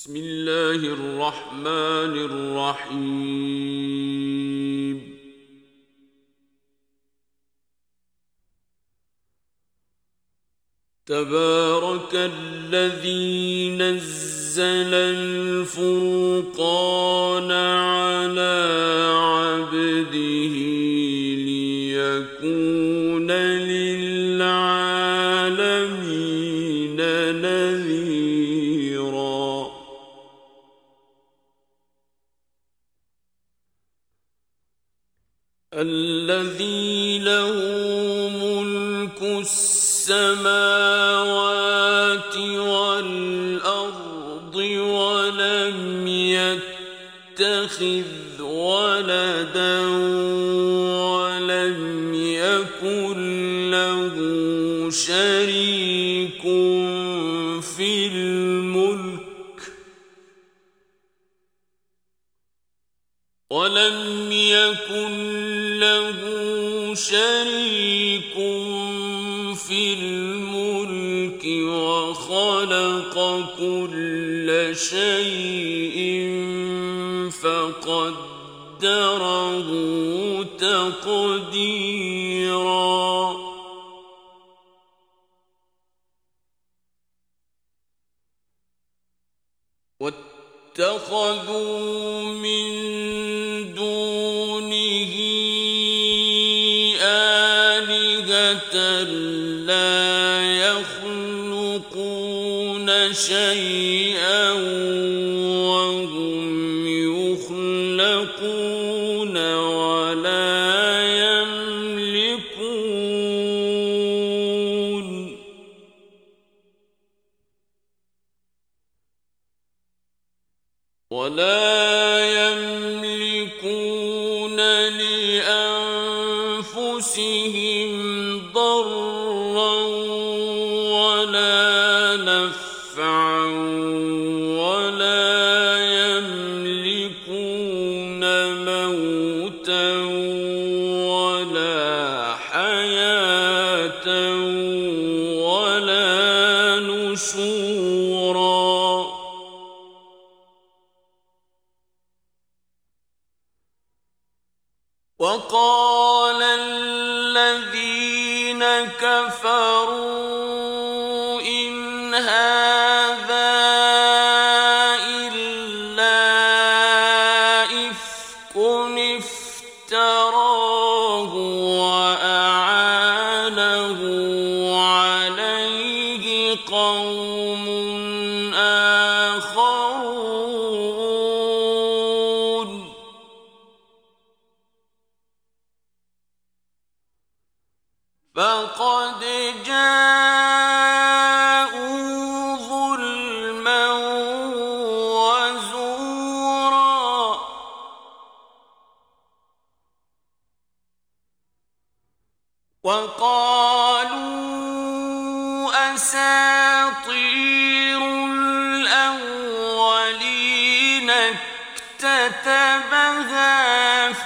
بسم الله الرحمن الرحيم. تبارك الذي نزل الفرقان على عبده ليكون يتخذ ولدا ولم يكن له شريك في الملك ولم يكن له شريك وخلق كل شيء فقدره تقديرا. واتخذوا من يخلقون وقال الذين كفروا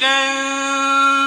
كنز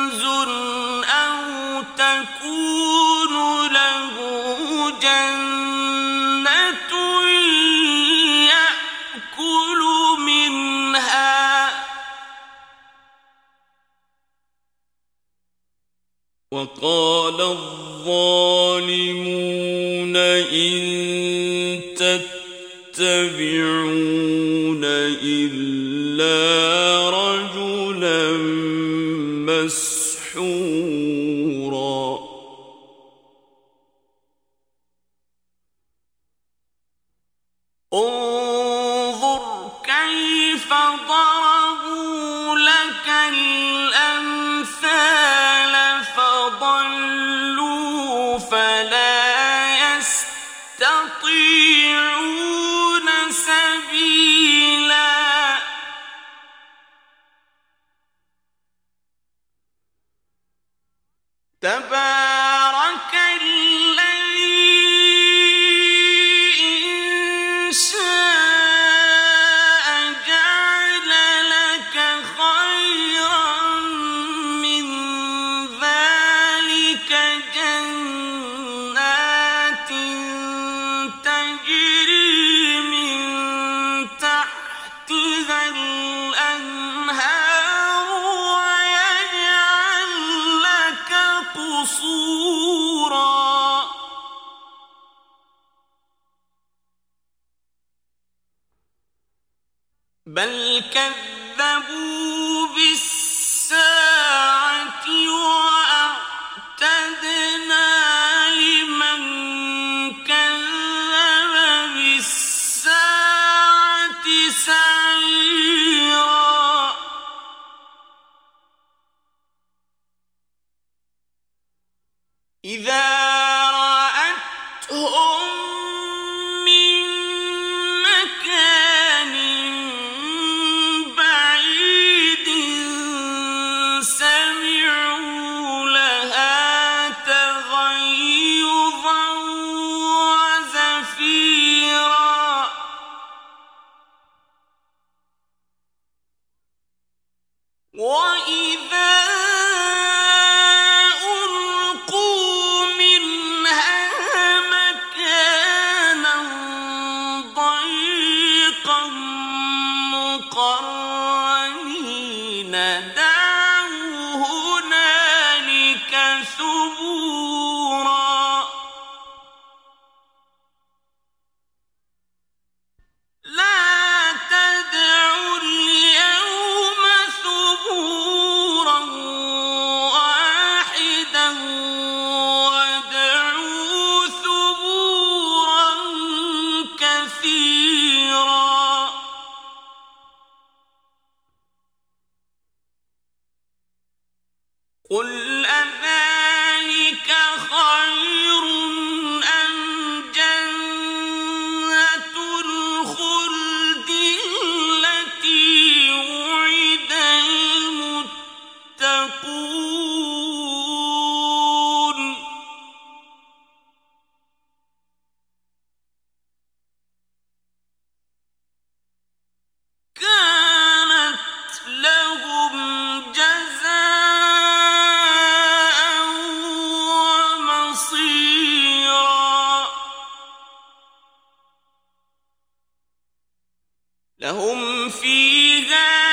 لهم فيها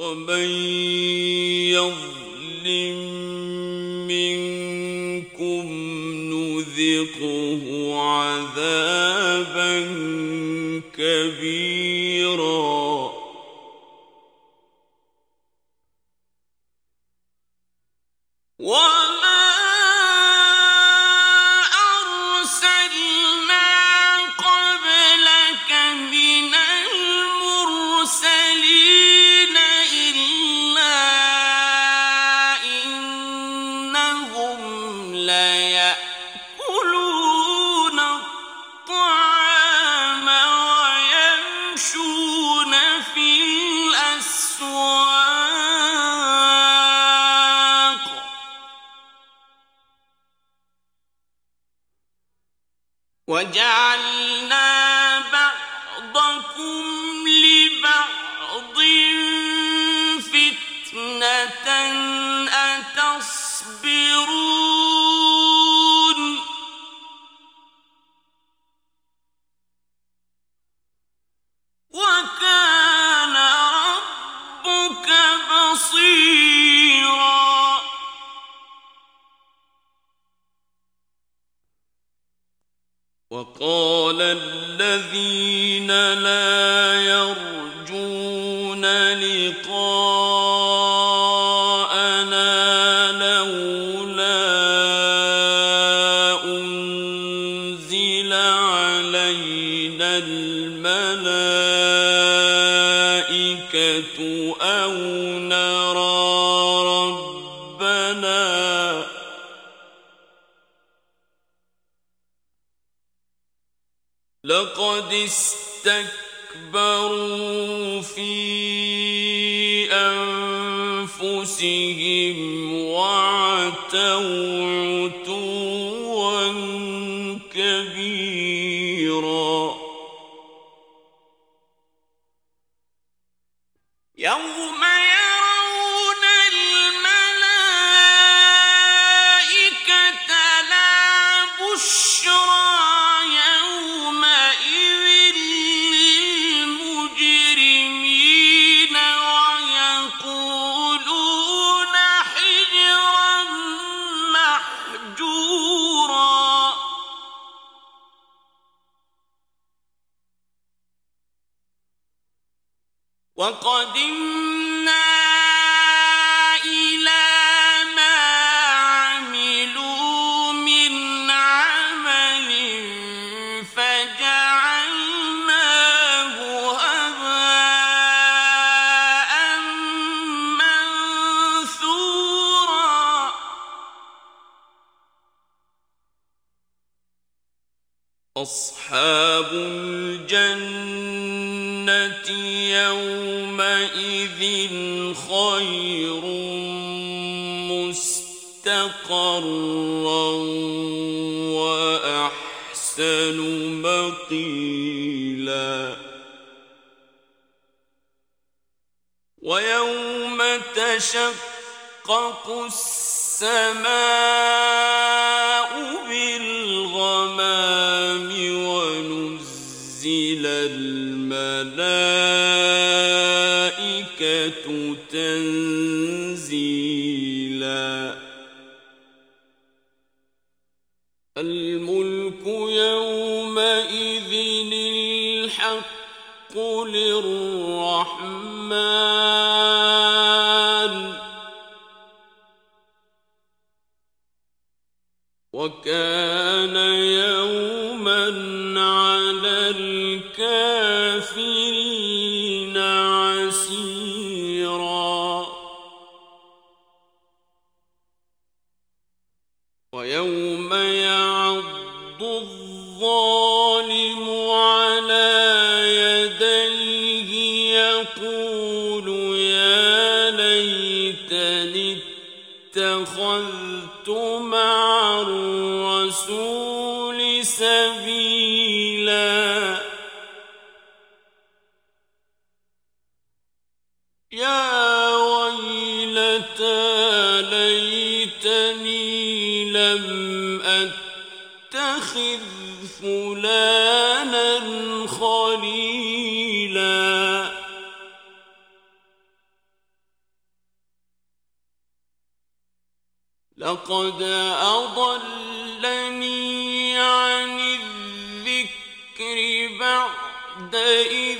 ومن يظلم منكم نذقه عذابا كبيرا. قد استكبروا في أنفسهم وعتوا تنزيلا. الملك يومئذ الحق للرحمن. وكان مع الرسول سبيلا. لقد أضلني عن الذكر بعد إذ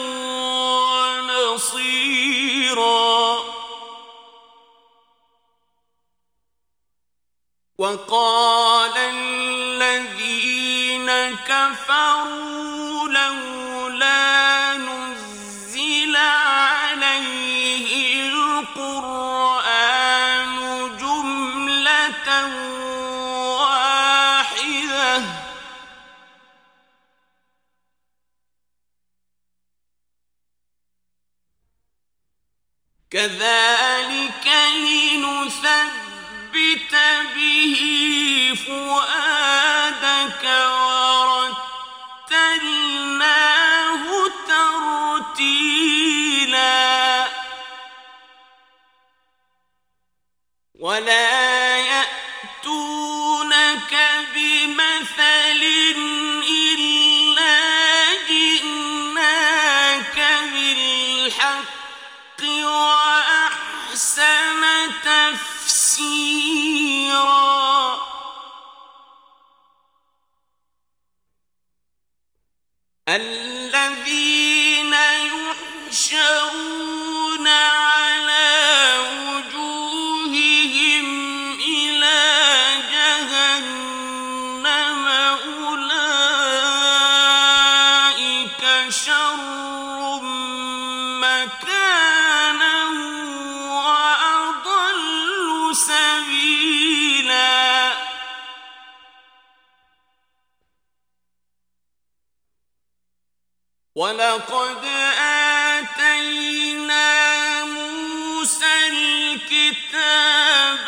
وقال الذين كفروا لولا نزل عليه القرآن جملة واحدة. كذلك لنثبت به فؤادك ورتلناه ترتيلا. ولا يأتونك بمثل إلا جئناك بالحق وأحسن تفسيرا. الذين يحشرون ولقد آتينا موسى الكتاب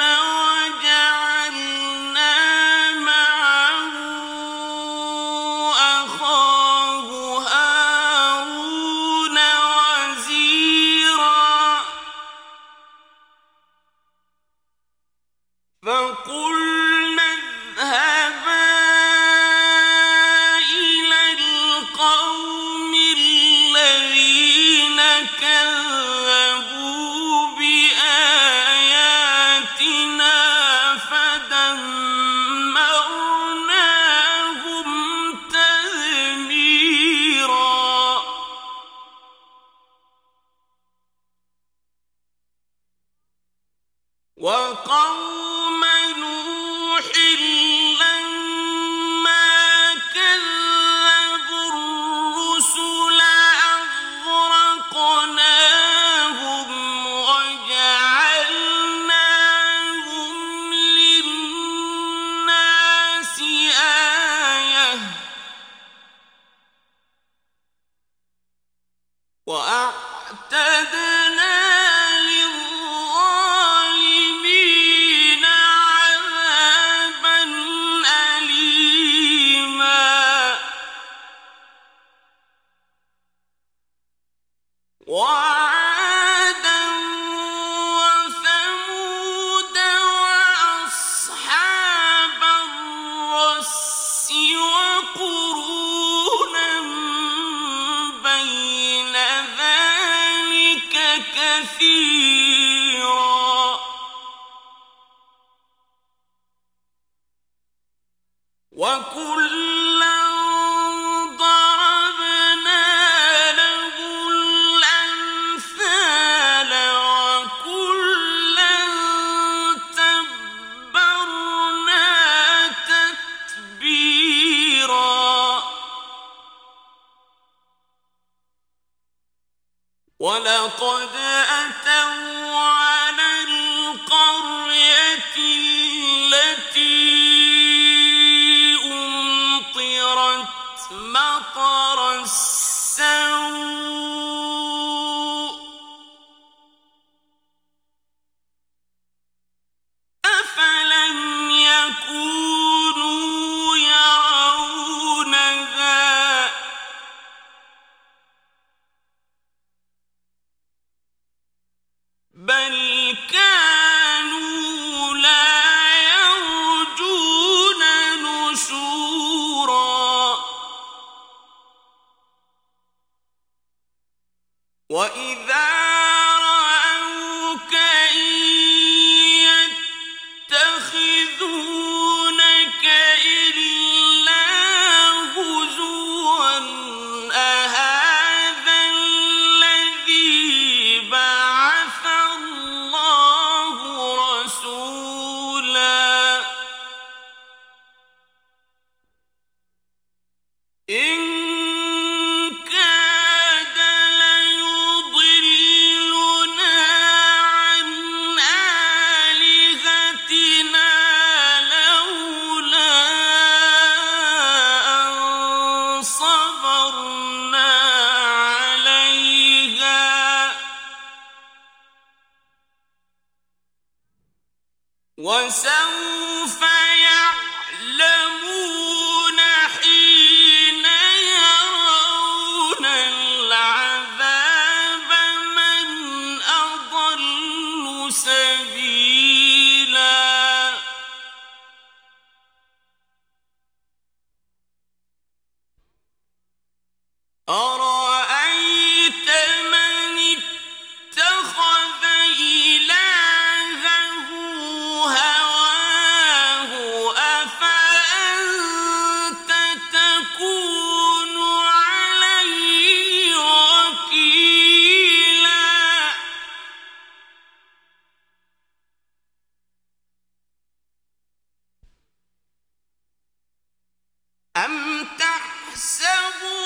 são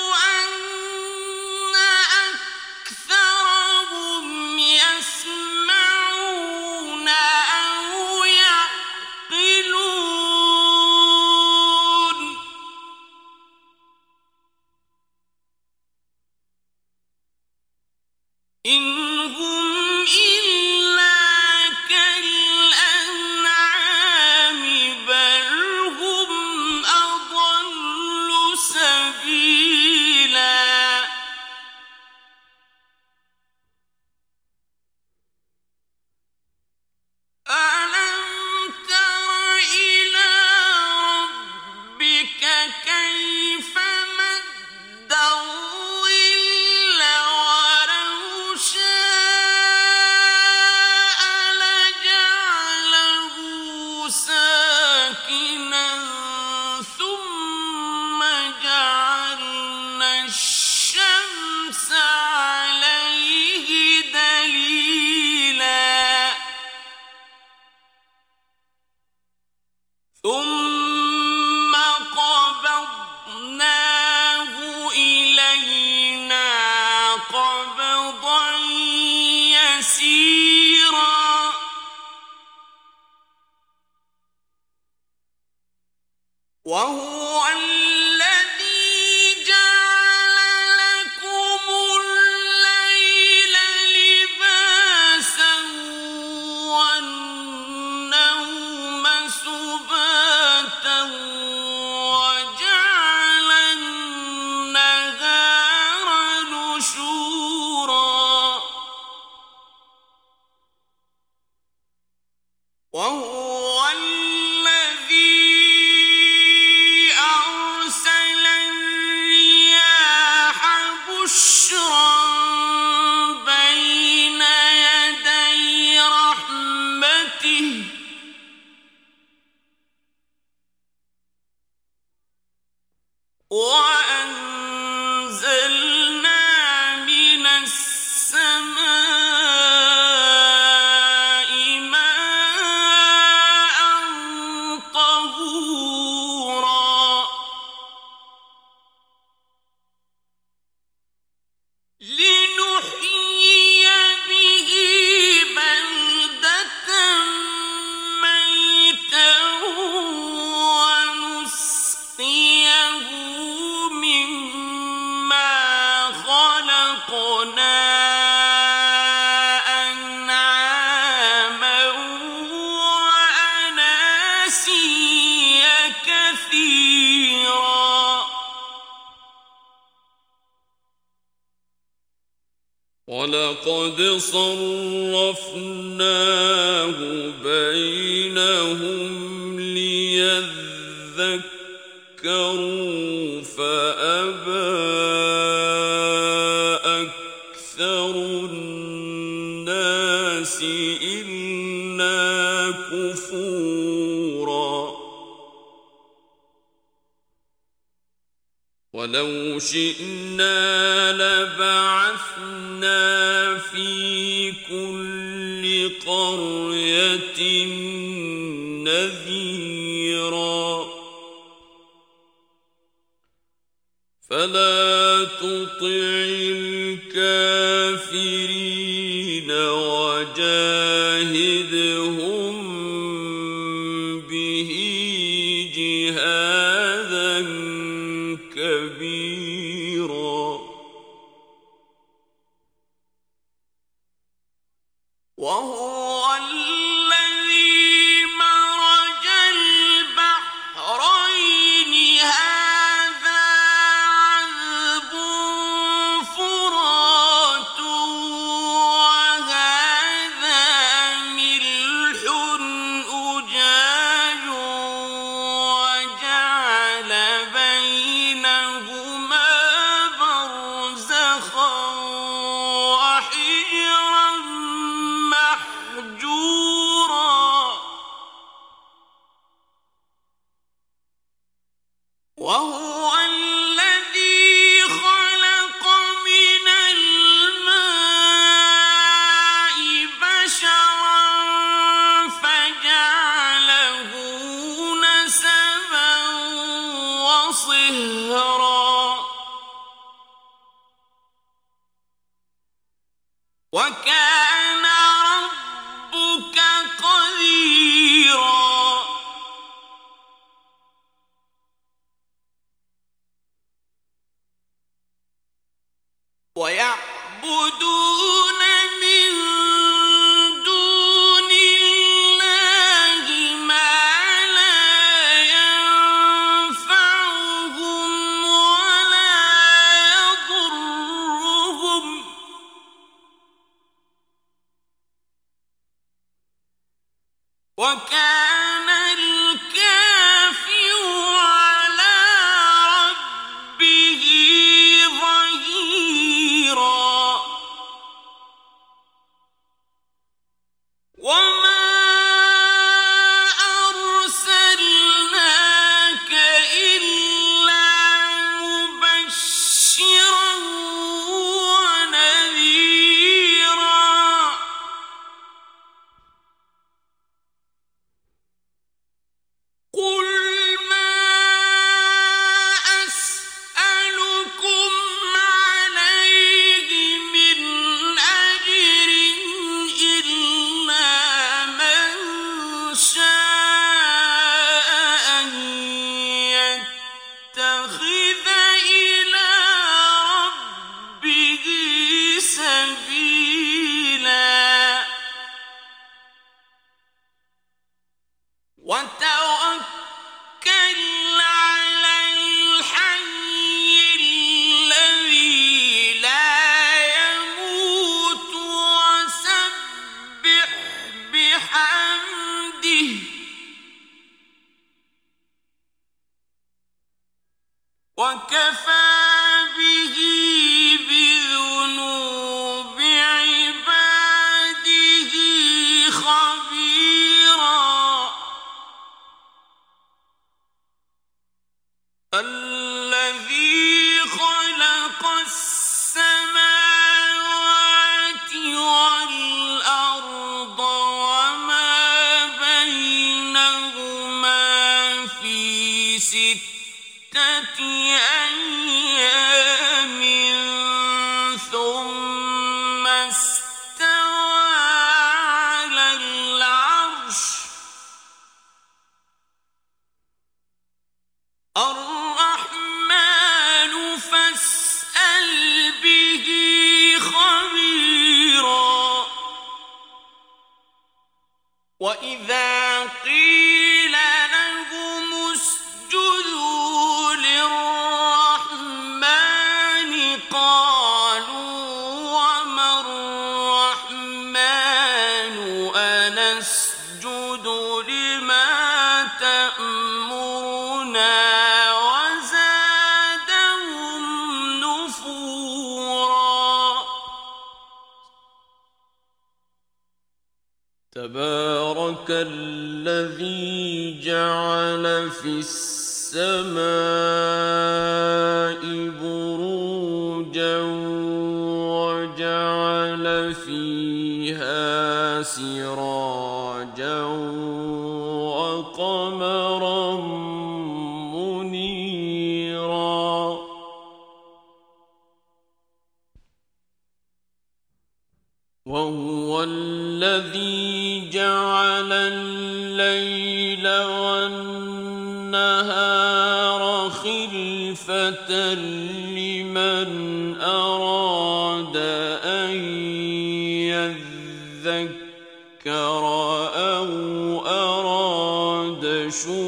صرفناه بينهم ليذكروا فأبى أكثر الناس إلا كفورا ولو شئنا الذي جعل في السماء بروجا وجعل فيها سراجا لمن أراد أن يذكر أو أراد شكرا.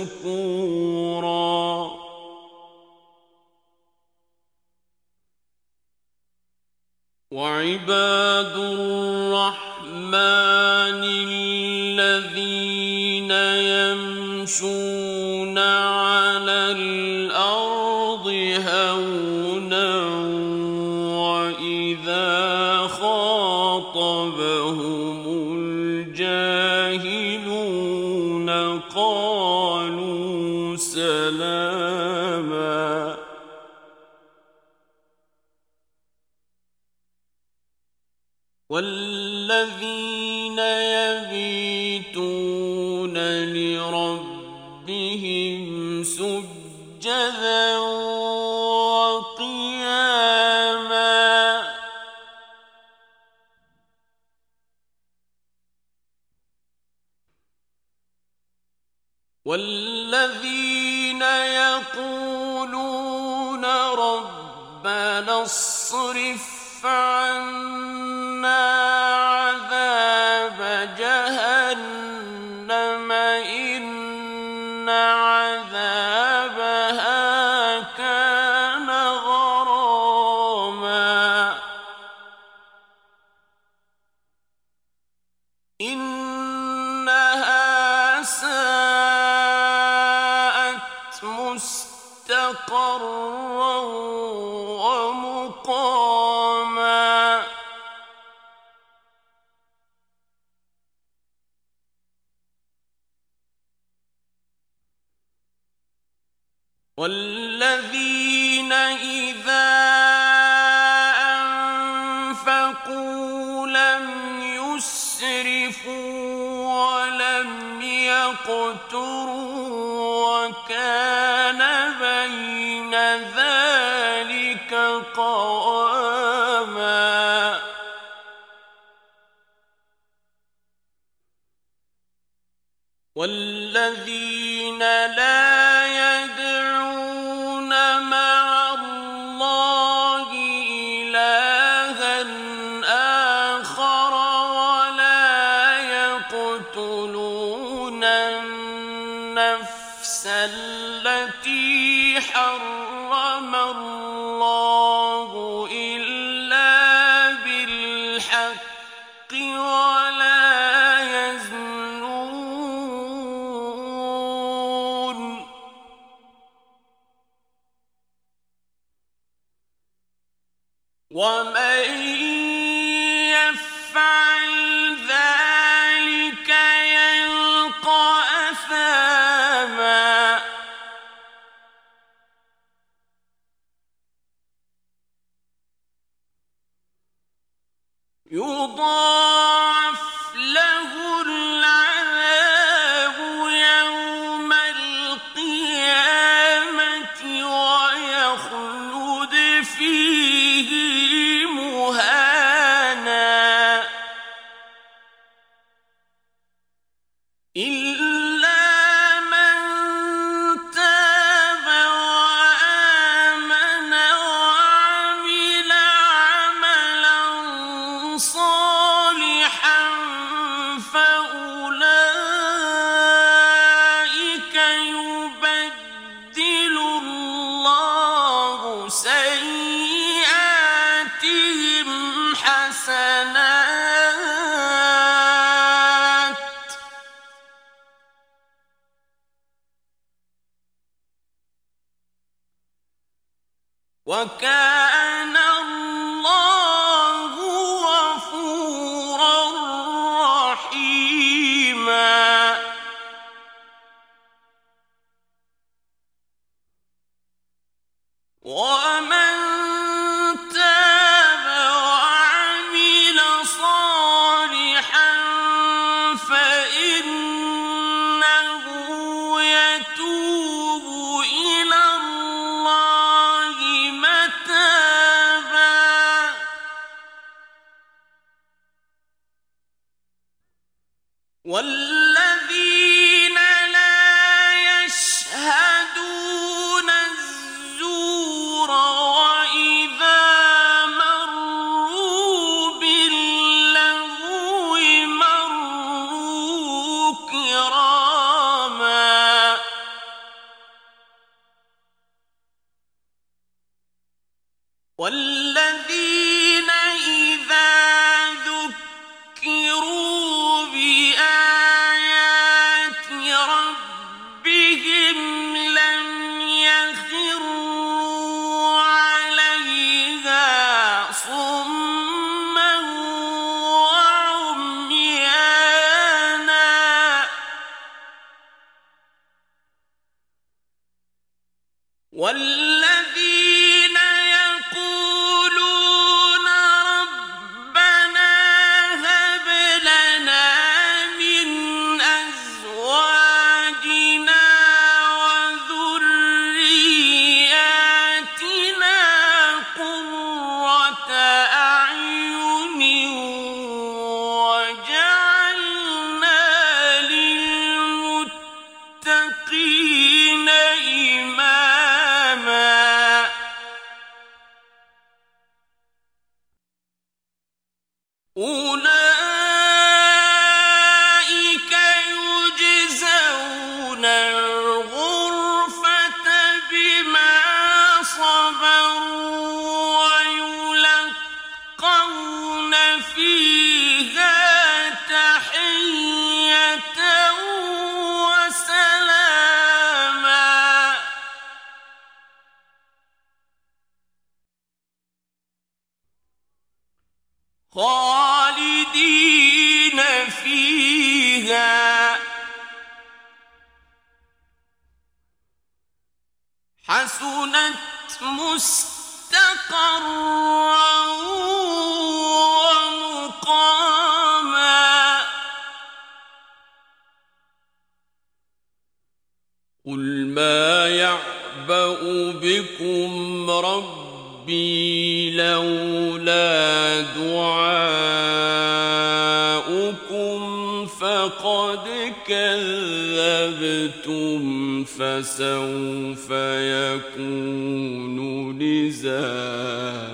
عذاب حرم Okay. خالدين فيها. حسنت مستقرا ومقاما. قل ما يعبأ بكم ربي فسوف يكون لزاما